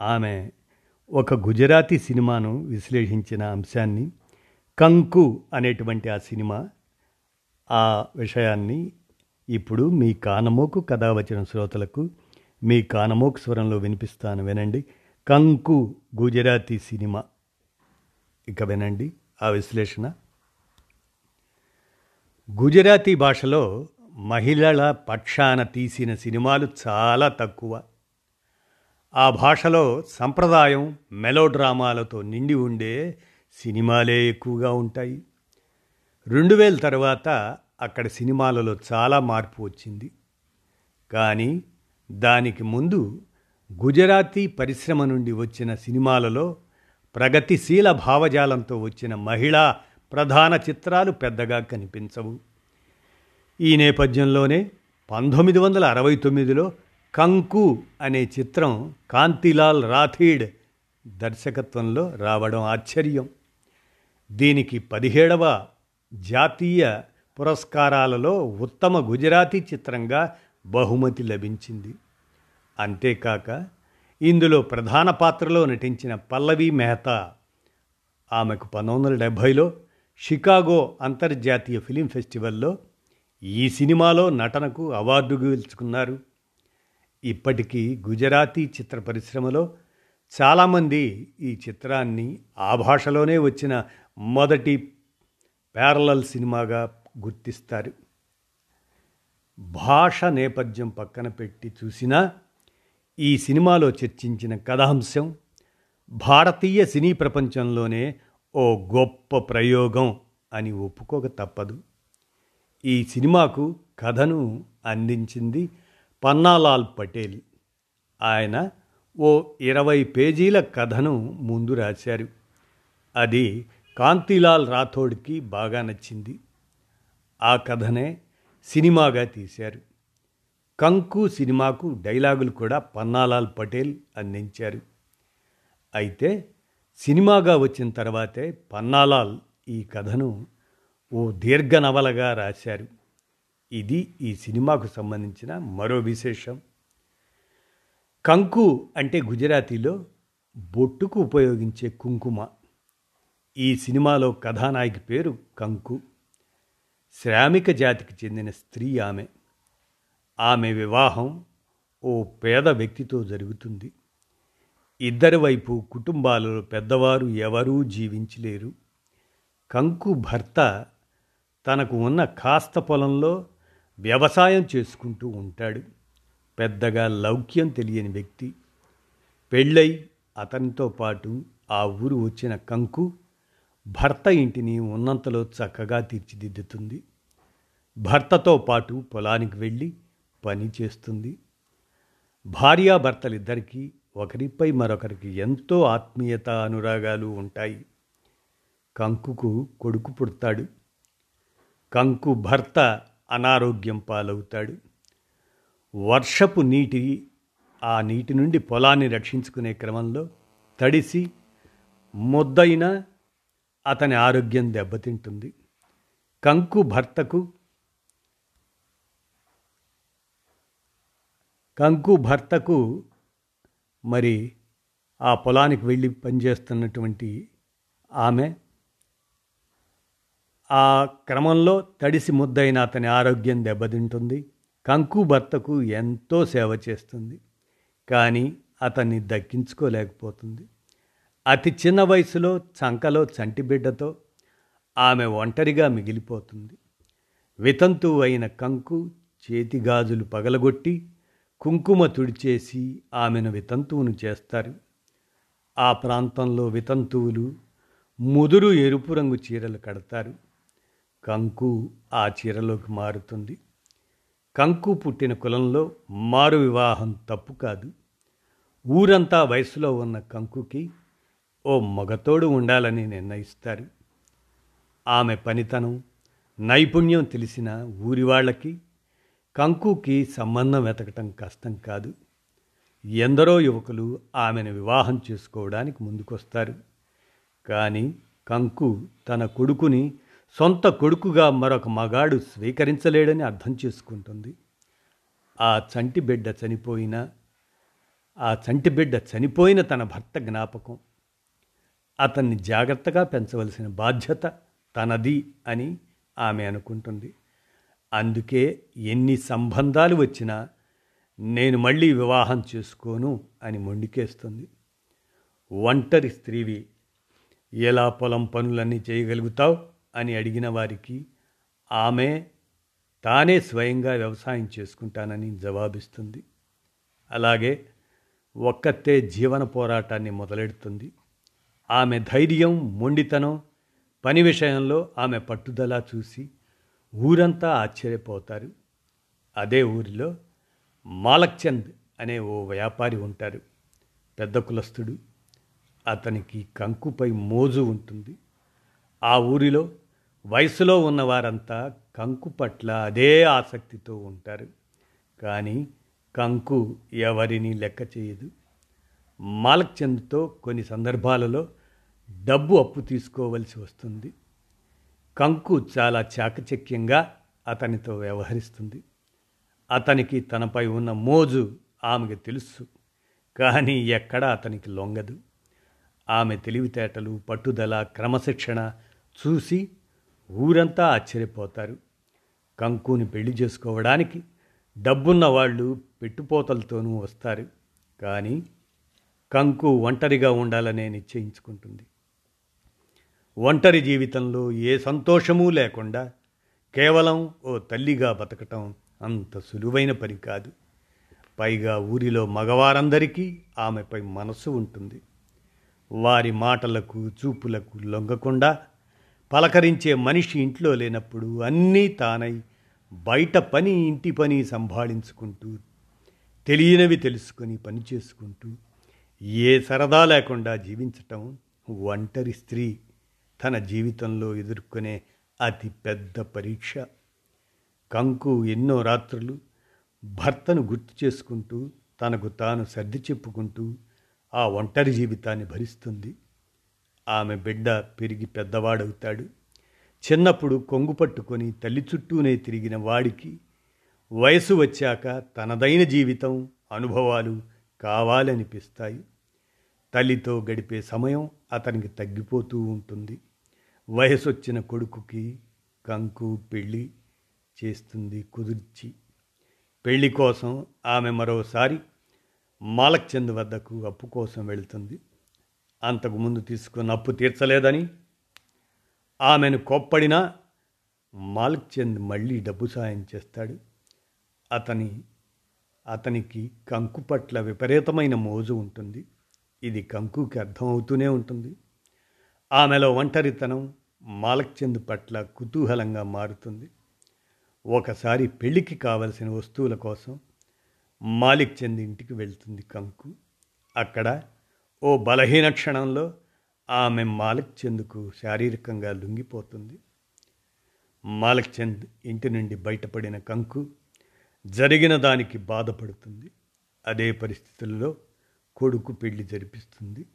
ఆమె ఒక గుజరాతీ సినిమాను విశ్లేషించిన అంశాన్ని కంకు అనేటువంటి ఆ సినిమా ఆ విషయాన్ని ఇప్పుడు మీ కానమోకు కథ వచ్చిన శ్రోతలకు మీ కానమోకు స్వరంలో వినిపిస్తాను. వినండి. కంకు గుజరాతీ సినిమా. ఇక వినండి. ఆ విశ్లేషణ. గుజరాతీ భాషలో మహిళల పక్షాన తీసిన సినిమాలు చాలా తక్కువ. ఆ భాషలో సంప్రదాయం మెలోడ్రామాలతో నిండి ఉండే సినిమాలే ఎక్కువగా ఉంటాయి. రెండు వేల తర్వాత అక్కడ సినిమాలలో చాలా మార్పు వచ్చింది. కానీ దానికి ముందు గుజరాతీ పరిశ్రమ నుండి వచ్చిన సినిమాలలో ప్రగతిశీల భావజాలంతో వచ్చిన మహిళా ప్రధాన చిత్రాలు పెద్దగా కనిపించవు. ఈ నేపథ్యంలోనే పంతొమ్మిది వందల అరవై తొమ్మిదిలో కంకు అనే చిత్రం కాంతిలాల్ రాథీడ్ దర్శకత్వంలో రావడం ఆశ్చర్యం. దీనికి పదిహేడవ జాతీయ పురస్కారాలలో ఉత్తమ గుజరాతీ చిత్రంగా బహుమతి లభించింది. అంతేకాక ఇందులో ప్రధాన పాత్రలో నటించిన పల్లవి మెహతా ఆమెకు పంతొమ్మిది వందల డెబ్భైలో షికాగో అంతర్జాతీయ ఫిలిం ఫెస్టివల్లో ఈ సినిమాలో నటనకు అవార్డు గెలుచుకున్నారు. ఇప్పటికీ గుజరాతీ చిత్ర పరిశ్రమలో చాలామంది ఈ చిత్రాన్ని ఆ భాషలోనే వచ్చిన మొదటి ప్యారలల్ సినిమాగా గుర్తిస్తారు. భాష నేపథ్యం పక్కన పెట్టి చూసినా ఈ సినిమాలో చర్చించిన కథాంశం భారతీయ సినీ ప్రపంచంలోనే ఓ గొప్ప ప్రయోగం అని ఒప్పుకోక తప్పదు. ఈ సినిమాకు కథను అందించింది పన్నాలాల్ పటేల్. ఆయన ఓ ఇరవై పేజీల కథను ముందు రాశారు. అది కాంతిలాల్ రాథోడ్కి బాగా నచ్చింది. ఆ కథనే సినిమాగా తీశారు. కంకు సినిమాకు డైలాగులు కూడా పన్నాలాల్ పటేల్ అందించారు. అయితే సినిమాగా వచ్చిన తర్వాతే పన్నాలాల్ ఈ కథను ఓ దీర్ఘ నవలగా రాశారు. ఇది ఈ సినిమాకు సంబంధించిన మరో విశేషం. కంకు అంటే గుజరాతీలో బొట్టుకు ఉపయోగించే కుంకుమ. ఈ సినిమాలో కథానాయకి పేరు కంకు. శ్రామిక జాతికి చెందిన స్త్రీ ఆమె. ఆమె వివాహం ఓ పేద వ్యక్తితో జరుగుతుంది. ఇద్దరి వైపు కుటుంబాలలో పెద్దవారు ఎవరూ జీవించలేరు. కంకు భర్త తనకు ఉన్న కాస్త పొలంలో వ్యవసాయం చేసుకుంటూ ఉంటాడు. పెద్దగా లౌక్యం తెలియని వ్యక్తి. పెళ్ళై అతనితో పాటు ఆ ఊరు వచ్చిన కంకు భర్త ఇంటిని ఉన్నంతలో చక్కగా తీర్చిదిద్దుతుంది. భర్తతో పాటు పొలానికి వెళ్ళి పని చేస్తుంది. భార్యాభర్తలిద్దరికీ ఒకరిపై మరొకరికి ఎంతో ఆత్మీయత అనురాగాలు ఉంటాయి. కంకుకు కొడుకు పుడతాడు. కంకు భర్త అనారోగ్యం పాలవుతాడు. వర్షపు నీటి ఆ నీటి నుండి పొలాన్ని రక్షించుకునే క్రమంలో తడిసి ముద్దైన అతని ఆరోగ్యం దెబ్బతింటుంది. కంకు భర్తకు కంకు భర్తకు మరి ఆ పొలానికి వెళ్ళి పనిచేస్తున్నటువంటి ఆమె ఆ క్రమంలో తడిసి ముద్దైన అతని ఆరోగ్యం దెబ్బతింటుంది. కంకు భర్తకు ఎంతో సేవ చేస్తుంది. కానీ అతన్ని దక్కించుకోలేకపోతుంది. అతి చిన్న వయసులో చంకలో చంటిబిడ్డతో ఆమె ఒంటరిగా మిగిలిపోతుంది. వితంతు అయిన కంకు చేతి గాజులు పగలగొట్టి కుంకుమ తుడిచేసి ఆమెను వితంతువును చేస్తారు. ఆ ప్రాంతంలో వితంతువులు ముదురు ఎరుపు రంగు చీరలు కడతారు. కంకు ఆ చీరలోకి మారుతుంది. కంకు పుట్టిన కులంలో మారు వివాహం తప్పు కాదు. ఊరంతా వయసులో ఉన్న కంకుకి ఓ మగతోడు ఉండాలని నిర్ణయిస్తారు. ఆమె పనితనం నైపుణ్యం తెలిసిన ఊరి వాళ్ళకి కంకుకి సంబంధం వెతకటం కష్టం కాదు. ఎందరో యువకులు ఆమెను వివాహం చేసుకోవడానికి ముందుకొస్తారు. కానీ కంకు తన కొడుకుని సొంత కొడుకుగా మరొక మగాడు స్వీకరించలేడని అర్థం చేసుకుంటుంది. ఆ చంటి బిడ్డ చనిపోయిన ఆ చంటి బిడ్డ చనిపోయిన తన భర్త జ్ఞాపకం. అతన్ని జాగ్రత్తగా పెంచవలసిన బాధ్యత తనది అని ఆమె అనుకుంటుంది. అందుకే ఎన్ని సంబంధాలు వచ్చినా నేను మళ్ళీ వివాహం చేసుకోను అని మొండికేస్తుంది. ఒంటరి స్త్రీవి ఎలా పొలం పనులన్నీ చేయగలుగుతావు? అని అడిగిన వారికి ఆమె తానే స్వయంగా వ్యవసాయం చేసుకుంటానని జవాబిస్తుంది. అలాగే ఒక్కతే జీవన పోరాటాన్ని మొదలెడుతుంది. ఆమె ధైర్యం మొండితనం పని విషయంలో ఆమె పట్టుదల చూసి ఊరంతా ఆశ్చర్యపోతారు. అదే ఊరిలో మాలక్చంద్ అనే ఓ వ్యాపారి ఉంటారు. పెద్ద కులస్తుడు. అతనికి కంకుపై మోజు ఉంటుంది. ఆ ఊరిలో వయసులో ఉన్నవారంతా కంకు పట్ల అదే ఆసక్తితో ఉంటారు. కానీ కంకు ఎవరిని లెక్క చేయదు. మాలక్చంద్తో కొన్ని సందర్భాలలో డబ్బు అప్పు తీసుకోవలసి వస్తుంది. కంకు చాలా చాకచక్యంగా అతనితో వ్యవహరిస్తుంది. అతనికి తనపై ఉన్న మోజు ఆమెకు తెలుసు. కానీ ఎక్కడా అతనికి లొంగదు. ఆమె తెలివితేటలు పట్టుదల క్రమశిక్షణ చూసి ఊరంతా ఆశ్చర్యపోతారు. కంకుని పెళ్ళి చేసుకోవడానికి డబ్బున్న వాళ్ళు పెట్టుపోతలతోనూ వస్తారు. కానీ కంకు ఒంటరిగా ఉండాలనే నిశ్చయించుకుంటుంది. ఒంటరి జీవితంలో ఏ సంతోషమూ లేకుండా కేవలం ఓ తల్లిగా బతకటం అంత సులువైన పని కాదు. పైగా ఊరిలో మగవారందరికీ ఆమెపై మనసు ఉంటుంది. వారి మాటలకు చూపులకు లొంగకుండా పలకరించే మనిషి ఇంట్లో లేనప్పుడు అన్నీ తానై బయట పని ఇంటి పని సంభాళించుకుంటూ తెలియనివి తెలుసుకొని పని చేసుకుంటూ ఏ సరదా లేకుండా జీవించటం ఒంటరి స్త్రీ తన జీవితంలో ఎదుర్కొనే అతి పెద్ద పరీక్ష. కంకు ఎన్నో రాత్రులు భర్తను గుర్తు చేసుకుంటూ తనకు తాను సర్ది చెప్పుకుంటూ ఆ ఒంటరి జీవితాన్ని భరిస్తుంది. ఆమె బిడ్డ పెరిగి పెద్దవాడవుతాడు. చిన్నప్పుడు కొంగు పట్టుకొని తల్లి చుట్టూనే తిరిగిన వాడికి వయసు వచ్చాక తనదైన జీవితం అనుభవాలు కావాలనిపిస్తాయి. తల్లితో గడిపే సమయం అతనికి తగ్గిపోతూ ఉంటుంది. వయసొచ్చిన కొడుకుకి కంకు పెళ్ళి చేస్తుంది కుదిర్చి. పెళ్ళి కోసం ఆమె మరోసారి మాలక్చంద్ వద్దకు అప్పు కోసం వెళుతుంది. అంతకుముందు తీసుకున్న అప్పు తీర్చలేదని ఆమెను కోప్పడినా మాలక్చంద్ మళ్ళీ డబ్బు సాయం చేస్తాడు. అతని అతనికి కంకు పట్ల విపరీతమైన మోజు ఉంటుంది. ఇది కంకుకి అర్థమవుతూనే ఉంటుంది. ఆమెలో ఒంటరితనం మాలక్చంద్ పట్ల కుతూహలంగా మారుతుంది. ఒకసారి పెళ్ళికి కావలసిన వస్తువుల కోసం మాలిక్ చంద్ ఇంటికి వెళ్తుంది కంకు. అక్కడ ఓ బలహీన క్షణంలో ఆమె మాలిక్ చంద్కు శారీరకంగా లొంగిపోతుంది. మాలిక్ చంద్ ఇంటి నుండి బయటపడిన కంకు జరిగిన దానికి బాధపడుతుంది. అదే పరిస్థితుల్లో కొడుకు పెళ్ళి జరిపిస్తుంది.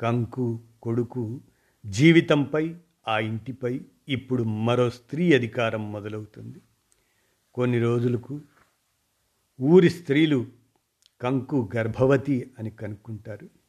కంకు కొడుకు జీవితంపై ఆ ఇంటిపై ఇప్పుడు మరో స్త్రీ అధికారం మొదలవుతుంది. కొన్ని రోజులకు ఊరి స్త్రీలు కంకు గర్భవతి అని కనుక్కుంటారు.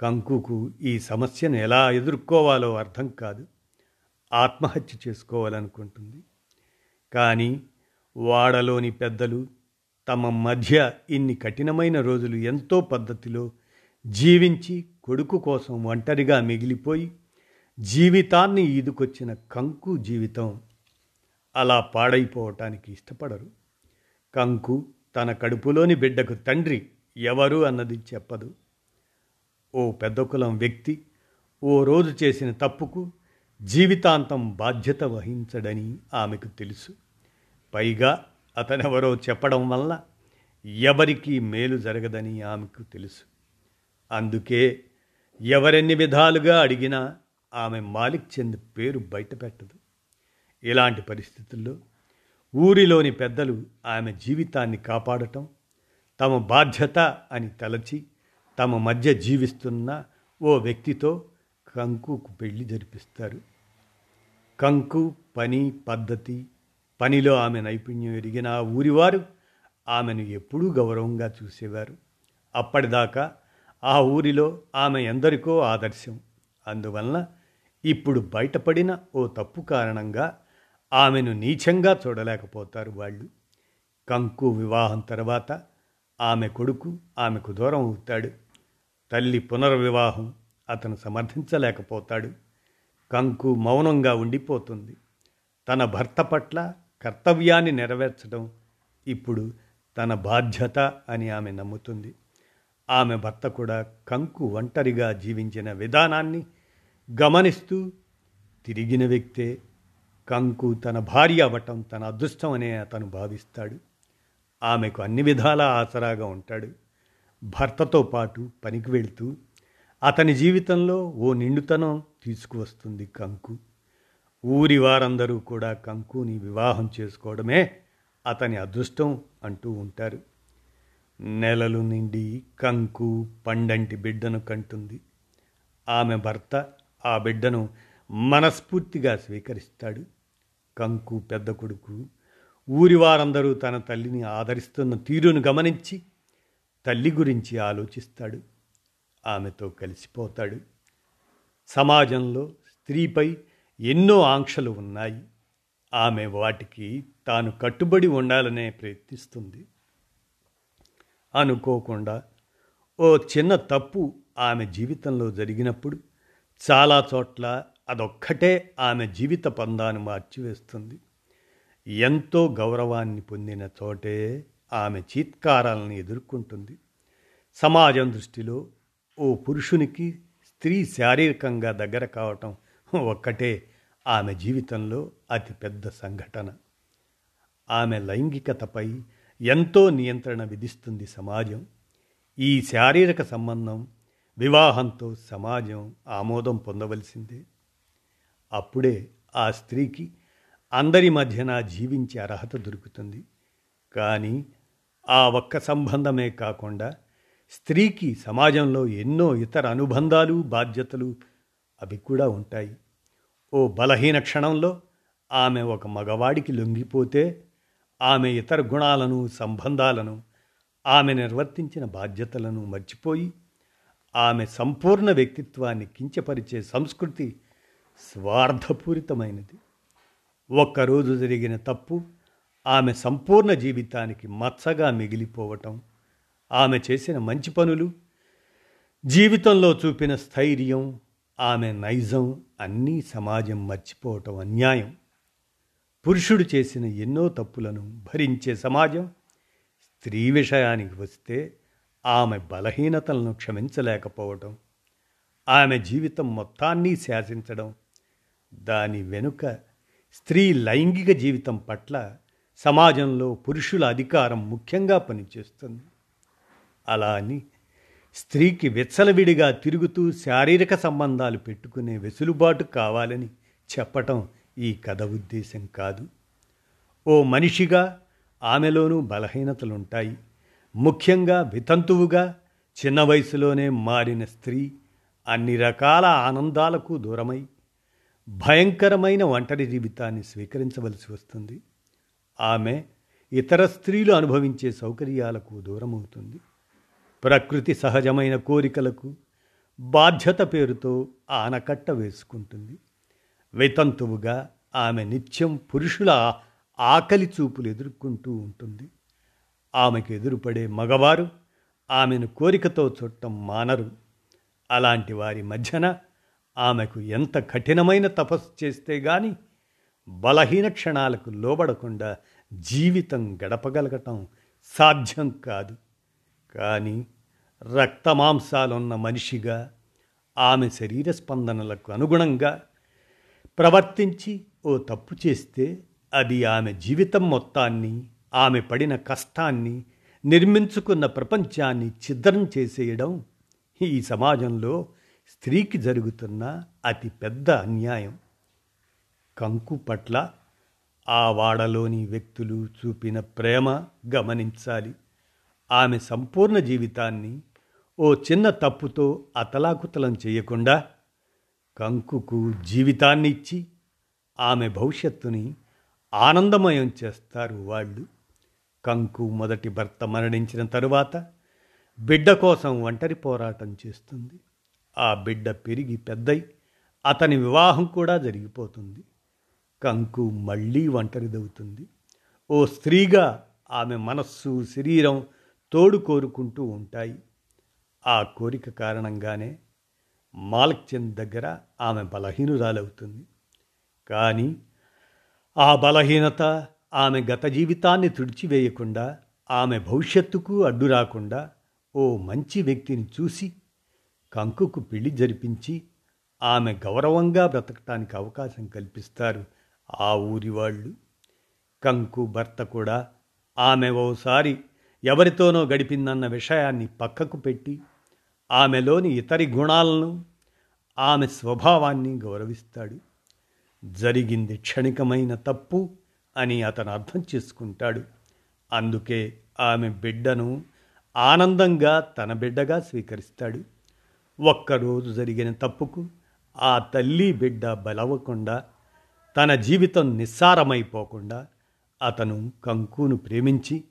కంకుకు ఈ సమస్యను ఎలా ఎదుర్కోవాలో అర్థం కాదు. ఆత్మహత్య చేసుకోవాలనుకుంటుంది. కానీ వాడలోని పెద్దలు తమ మధ్య ఇన్ని కఠినమైన రోజులు ఎంతో పద్ధతిలో జీవించి కొడుకు కోసం ఒంటరిగా మిగిలిపోయి జీవితాన్ని ఈదుకొచ్చిన కంకు జీవితం అలా పాడైపోవటానికి ఇష్టపడరు. కంకు తన కడుపులోని బిడ్డకు తండ్రి ఎవరు అన్నది చెప్పదు. ఓ పెద్ద కులం వ్యక్తి ఓ రోజు చేసిన తప్పుకు జీవితాంతం బాధ్యత వహించడని ఆమెకు తెలుసు. పైగా అతనెవరో చెప్పడం వల్ల ఎవరికీ మేలు జరగదని ఆమెకు తెలుసు. అందుకే ఎవరెన్ని విధాలుగా అడిగినా ఆమె మాలిక్ చంద్ పేరు బయటపెట్టదు. ఇలాంటి పరిస్థితుల్లో ఊరిలోని పెద్దలు ఆమె జీవితాన్ని కాపాడటం తమ బాధ్యత అని తలచి తమ మధ్య జీవిస్తున్న ఓ వ్యక్తితో కంకుకు పెళ్ళి జరిపిస్తారు. కంకు పని పద్ధతి పనిలో ఆమె నైపుణ్యం ఎరిగిన ఆ ఊరివారు ఆమెను ఎప్పుడూ గౌరవంగా చూసేవారు. అప్పటిదాకా ఆ ఊరిలో ఆమె ఎందరికో ఆదర్శం. అందువలన ఇప్పుడు బయటపడిన ఓ తప్పు కారణంగా ఆమెను నీచంగా చూడలేకపోతారు వాళ్ళు. కంకు వివాహం తర్వాత ఆమె కొడుకు ఆమెకు దూరం అవుతాడు. తల్లి పునర్వివాహం అతను సమర్థించలేకపోతాడు. కంకు మౌనంగా ఉండిపోతుంది. తన భర్త పట్ల కర్తవ్యాన్ని నెరవేర్చడం ఇప్పుడు తన బాధ్యత అని ఆమె నమ్ముతుంది. ఆమె భర్త కూడా కంకు ఒంటరిగా జీవించిన విధానాన్ని గమనిస్తూ తిరిగిన వ్యక్తే కంకు తన భార్య అవ్వటం తన అదృష్టం అనే అతను భావిస్తాడు. ఆమెకు అన్ని విధాలా ఆసరాగా ఉంటాడు. భర్తతో పాటు పనికి వెళ్తూ అతని జీవితంలో ఓ నిండుతనం తీసుకువస్తుంది కంకు. ఊరి వారందరూ కూడా కంకుని వివాహం చేసుకోవడమే అతని అదృష్టం అంటూ ఉంటారు. నెలలు నిండి కంకు పండంటి బిడ్డను కంటుంది. ఆమె భర్త ఆ బిడ్డను మనస్ఫూర్తిగా స్వీకరిస్తాడు. కంకు పెద్ద కొడుకు. ఊరి వారందరూ తన తల్లిని ఆదరిస్తున్న తీరును గమనించి తల్లి గురించి ఆలోచిస్తాడు. ఆమెతో కలిసిపోతాడు. సమాజంలో స్త్రీపై ఎన్నో ఆంక్షలు ఉన్నాయి. ఆమె వాటికి తాను కట్టుబడి ఉండాలనే ప్రయత్నిస్తుంది. అనుకోకుండా ఓ చిన్న తప్పు ఆమె జీవితంలో జరిగినప్పుడు చాలా చోట్ల అదొక్కటే ఆమె జీవిత పందాను మార్చివేస్తుంది. ఎంతో గౌరవాన్ని పొందిన చోటే ఆమె చీత్కారాలను ఎదుర్కొంటుంది. సమాజం దృష్టిలో ఓ పురుషునికి స్త్రీ శారీరకంగా దగ్గర కావటం ఒక్కటే ఆమె జీవితంలో అతిపెద్ద సంఘటన. ఆమె లైంగికతపై ఎంతో నియంత్రణ విధిస్తుంది సమాజం. ఈ శారీరక సంబంధం వివాహంతో సమాజం ఆమోదం పొందవలసిందే. అప్పుడే ఆ స్త్రీకి అందరి మధ్యన జీవించే అర్హత దొరుకుతుంది. కానీ ఆ ఒక్క సంబంధమే కాకుండా స్త్రీకి సమాజంలో ఎన్నో ఇతర అనుబంధాలు బాధ్యతలు అవి కూడా ఉంటాయి. ఓ బలహీన క్షణంలో ఆమె ఒక మగవాడికి లొంగిపోతే ఆమె ఇతర గుణాలను సంబంధాలను ఆమె నిర్వర్తించిన బాధ్యతలను మర్చిపోయి ఆమె సంపూర్ణ వ్యక్తిత్వాన్ని కించపరిచే సంస్కృతి స్వార్థపూరితమైనది. ఒక్కరోజు జరిగిన తప్పు ఆమె సంపూర్ణ జీవితానికి మచ్చగా మిగిలిపోవటం ఆమె చేసిన మంచి పనులు జీవితంలో చూపిన స్థైర్యం ఆమె నైజం అన్నీ సమాజం మర్చిపోవటం అన్యాయం. పురుషుడు చేసిన ఎన్నో తప్పులను భరించే సమాజం స్త్రీ విషయానికి వస్తే ఆమె బలహీనతలను క్షమించలేకపోవటం ఆమె జీవితం మొత్తాన్ని శాసించడం దాని వెనుక స్త్రీ లైంగిక జీవితం పట్ల సమాజంలో పురుషుల అధికారం ముఖ్యంగా పనిచేస్తుంది. అలా అని స్త్రీకి విచ్చలవిడిగా తిరుగుతూ శారీరక సంబంధాలు పెట్టుకునే వెసులుబాటు కావాలని చెప్పటం ఈ కథ ఉద్దేశం కాదు. ఓ మనిషిగా ఆమెలోనూ బలహీనతలుంటాయి. ముఖ్యంగా వితంతువుగా చిన్న వయసులోనే మారిన స్త్రీ అన్ని రకాల ఆనందాలకు దూరమై భయంకరమైన ఒంటరి జీవితాన్ని స్వీకరించవలసి వస్తుంది. ఆమె ఇతర స్త్రీలు అనుభవించే సౌకర్యాలకు దూరమవుతుంది. ప్రకృతి సహజమైన కోరికలకు బాధ్యత పేరుతో ఆనకట్ట వేసుకుంటుంది. వితంతువుగా ఆమె నిత్యం పురుషుల ఆకలి చూపులు ఎదుర్కొంటూ ఉంటుంది. ఆమెకు ఎదురుపడే మగవారు ఆమెను కోరికతో చుట్టం మానరు. అలాంటి వారి మధ్యన ఆమెకు ఎంత కఠినమైన తపస్సు చేస్తే గాని బలహీన క్షణాలకు లోబడకుండా జీవితం గడపగలగటం సాధ్యం కాదు. కానీ రక్తమాంసాలున్న మనిషిగా ఆమె శరీర స్పందనలకు అనుగుణంగా ప్రవర్తించి ఓ తప్పు చేస్తే అది ఆమె జీవితం మొత్తాన్ని ఆమె పడిన కష్టాన్ని నిర్మించుకున్న ప్రపంచాన్ని ఛిద్రం చేసేయడం ఈ సమాజంలో స్త్రీకి జరుగుతున్న అతి పెద్ద అన్యాయం. కంకు పట్ల ఆ వాడలోని వ్యక్తులు చూపిన ప్రేమ గమనించాలి. ఆమె సంపూర్ణ జీవితాన్ని ఓ చిన్న తప్పుతో అతలాకుతలం చేయకుండా కంకుకు జీవితాన్ని ఇచ్చి ఆమె భవిష్యత్తుని ఆనందమయం చేస్తారు వాళ్ళు. కంకు మొదటి భర్త మరణించిన తరువాత బిడ్డ కోసం ఒంటరి పోరాటం చేస్తుంది. ఆ బిడ్డ పెరిగి పెద్దై అతని వివాహం కూడా జరిగిపోతుంది. కంకు మళ్ళీ ఒంటరిదవుతుంది. ఓ స్త్రీగా ఆమె మనస్సు శరీరం తోడు కోరుకుంటూ ఉంటాయి. ఆ కోరిక కారణంగానే మాలక్చంద్ దగ్గర ఆమె బలహీనురాలవుతుంది. కానీ ఆ బలహీనత ఆమె గత జీవితాన్ని తుడిచివేయకుండా ఆమె భవిష్యత్తుకు అడ్డు రాకుండా ఓ మంచి వ్యక్తిని చూసి కంకుకు పెళ్ళి జరిపించి ఆమె గౌరవంగా బ్రతకటానికి అవకాశం కల్పిస్తారు. ఆ ఊరి వాళ్ళు. కంకు భర్త కూడా ఆమె ఓసారి ఎవరితోనో గడిపిందన్న విషయాన్ని పక్కకు పెట్టి ఆమెలోని ఇతరి గుణాలను ఆమె స్వభావాన్ని గౌరవిస్తాడు. జరిగింది క్షణికమైన తప్పు అని అతను అర్థం చేసుకుంటాడు. అందుకే ఆమె బిడ్డను ఆనందంగా తన బిడ్డగా స్వీకరిస్తాడు. ఒక్కరోజు జరిగిన తప్పుకు ఆ తల్లి బిడ్డ బలవకుండా తన జీవితం నిస్సారమైపోకుండా అతను కంకును ప్రేమించి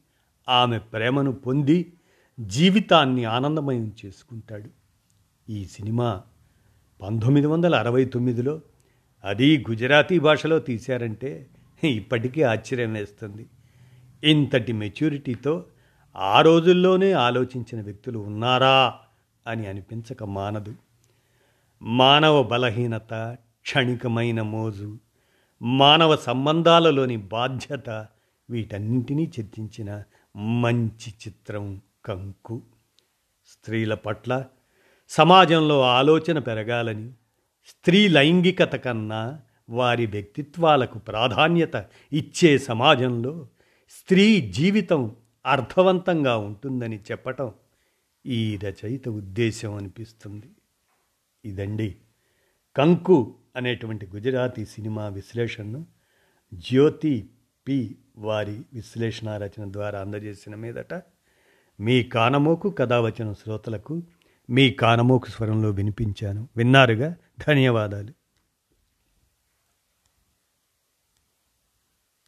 ఆమె ప్రేమను పొంది జీవితాన్ని ఆనందమయం చేసుకుంటాడు. ఈ సినిమా పంతొమ్మిది వందల అరవై తొమ్మిదిలో అది గుజరాతీ భాషలో తీశారంటే ఇప్పటికీ ఆశ్చర్యం వేస్తుంది. ఇంతటి మెచ్యూరిటీతో ఆ రోజుల్లోనే ఆలోచించిన వ్యక్తులు ఉన్నారా అని అనిపించక మానదు. మానవ బలహీనత క్షణికమైన మోజు మానవ సంబంధాలలోని బాధ్యత వీటన్నింటినీ చర్చించిన మంచి చిత్రం కంకు. స్త్రీల పట్ల సమాజంలో ఆలోచన పెరగాలని స్త్రీ లైంగికత కన్నా వారి వ్యక్తిత్వాలకు ప్రాధాన్యత ఇచ్చే సమాజంలో స్త్రీ జీవితం అర్థవంతంగా ఉంటుందని చెప్పటం ఈ రచయిత ఉద్దేశం అనిపిస్తుంది. ఇదండి కంకు అనేటువంటి గుజరాతీ సినిమా విశ్లేషణను జ్యోతి పి వారి విశ్లేషణ రచన ద్వారా అందజేసిన మీదట మీ కానమోకు కథావచన శ్రోతలకు మీ కానమోకు స్వరంలో వినిపించాను. విన్నారుగా? ధన్యవాదాలు.